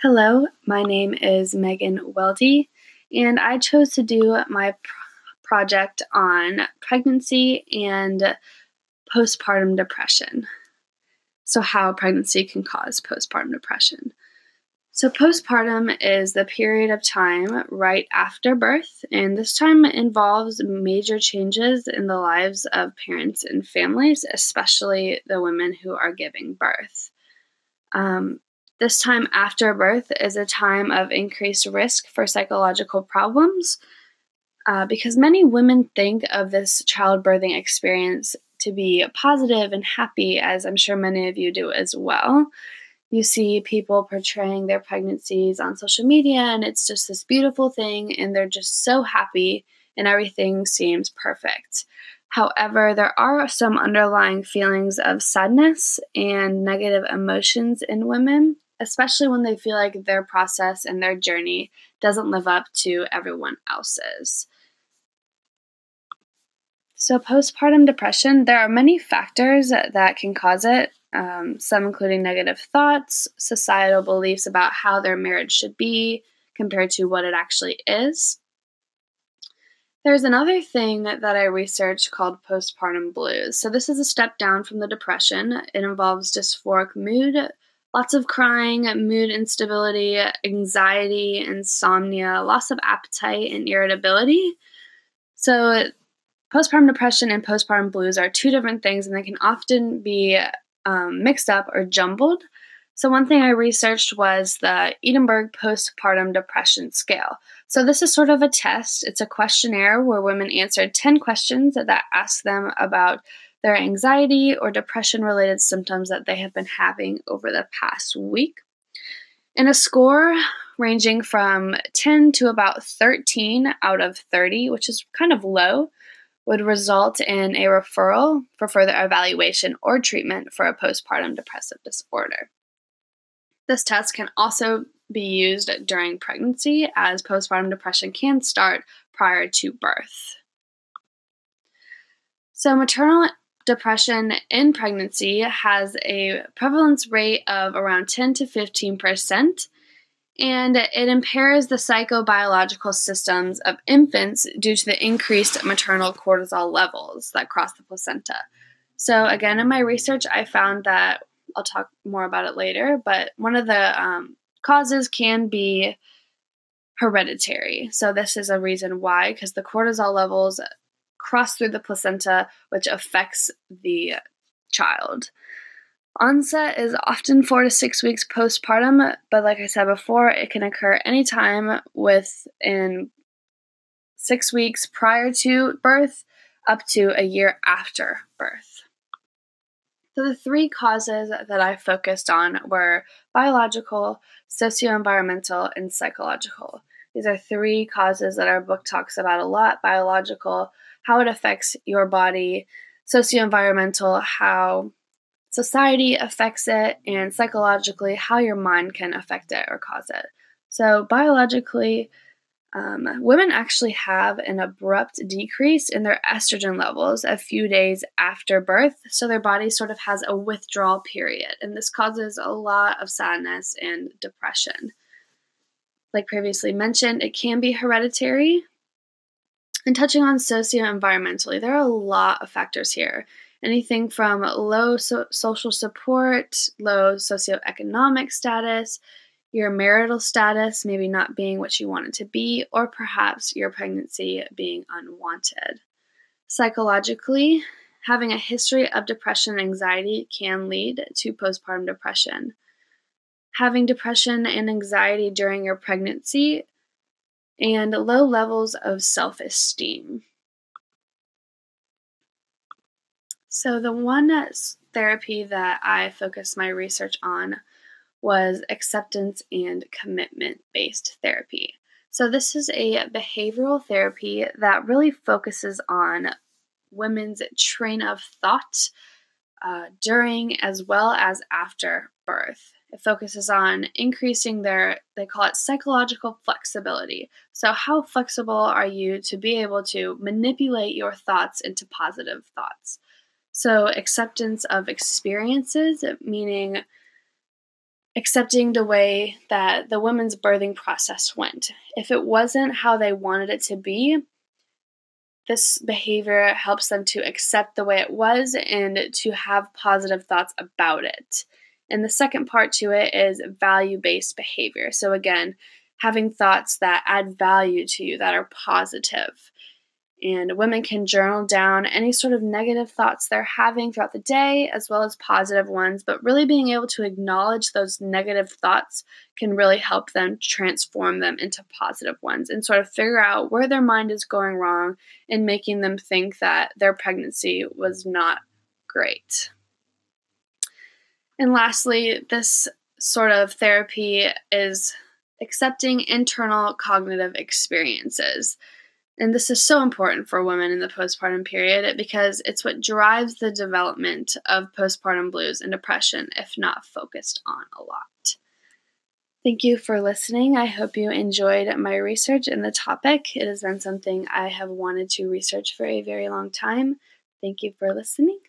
Hello, my name is Megan Weldy, and I chose to do my project on pregnancy and postpartum depression. So, how pregnancy can cause postpartum depression. So, postpartum is the period of time right after birth, and this time involves major changes in the lives of parents and families, especially the women who are giving birth. Um, this time after birth is a time of increased risk for psychological problems uh, because many women think of this childbirthing experience to be positive and happy, as I'm sure many of you do as well. You see people portraying their pregnancies on social media, and it's just this beautiful thing, and they're just so happy, and everything seems perfect. However, there are some underlying feelings of sadness and negative emotions in women especially when they feel like their process and their journey doesn't live up to everyone else's. So, postpartum depression, there are many factors that can cause it, um, some including negative thoughts, societal beliefs about how their marriage should be compared to what it actually is. There's another thing that I researched called postpartum blues. So, this is a step down from the depression. It involves dysphoric mood, lots of crying, mood instability, anxiety, insomnia, loss of appetite, and irritability. So, postpartum depression and postpartum blues are two different things, and they can often be um, mixed up or jumbled. So, one thing I researched was the Edinburgh Postpartum Depression Scale. So, this is sort of a test. It's a questionnaire where women answered 10 questions that ask them about their anxiety or depression related symptoms that they have been having over the past week. And a score ranging from 10 to about 13 out of 30, which is kind of low, would result in a referral for further evaluation or treatment for a postpartum depressive disorder. This test can also be used during pregnancy, as postpartum depression can start prior to birth. So, maternal depression in pregnancy has a prevalence rate of around 10 to 15 percent and it impairs the psychobiological systems of infants due to the increased maternal cortisol levels that cross the placenta. So, again, in my research, I found that I'll talk more about it later, but one of the um, causes can be hereditary. So, this is a reason why, because the cortisol levels cross through the placenta, which affects the child. Onset is often four to six weeks postpartum, but like I said before, it can occur anytime within six weeks prior to birth up to a year after birth. So, the three causes that I focused on were biological, socio-environmental, and psychological. These are three causes that our book talks about a lot biological, how it affects your body, socio-environmental, how society affects it, and psychologically, how your mind can affect it or cause it. So, biologically, um, women actually have an abrupt decrease in their estrogen levels a few days after birth, so their body sort of has a withdrawal period, and this causes a lot of sadness and depression. Like previously mentioned, it can be hereditary, and touching on socio-environmentally, there are a lot of factors here. Anything from low so- social support, low socioeconomic status, your marital status maybe not being what you want it to be, or perhaps your pregnancy being unwanted. Psychologically, having a history of depression and anxiety can lead to postpartum depression. Having depression and anxiety during your pregnancy and low levels of self esteem. So, the one therapy that I focused my research on was acceptance and commitment based therapy. So, this is a behavioral therapy that really focuses on women's train of thought uh, during as well as after birth. It focuses on increasing their, they call it psychological flexibility. So, how flexible are you to be able to manipulate your thoughts into positive thoughts? So, acceptance of experiences, meaning accepting the way that the women's birthing process went. If it wasn't how they wanted it to be, this behavior helps them to accept the way it was and to have positive thoughts about it. And the second part to it is value based behavior. So, again, having thoughts that add value to you, that are positive. And women can journal down any sort of negative thoughts they're having throughout the day, as well as positive ones. But really being able to acknowledge those negative thoughts can really help them transform them into positive ones and sort of figure out where their mind is going wrong and making them think that their pregnancy was not great. And lastly, this sort of therapy is accepting internal cognitive experiences. And this is so important for women in the postpartum period because it's what drives the development of postpartum blues and depression if not focused on a lot. Thank you for listening. I hope you enjoyed my research in the topic. It has been something I have wanted to research for a very long time. Thank you for listening.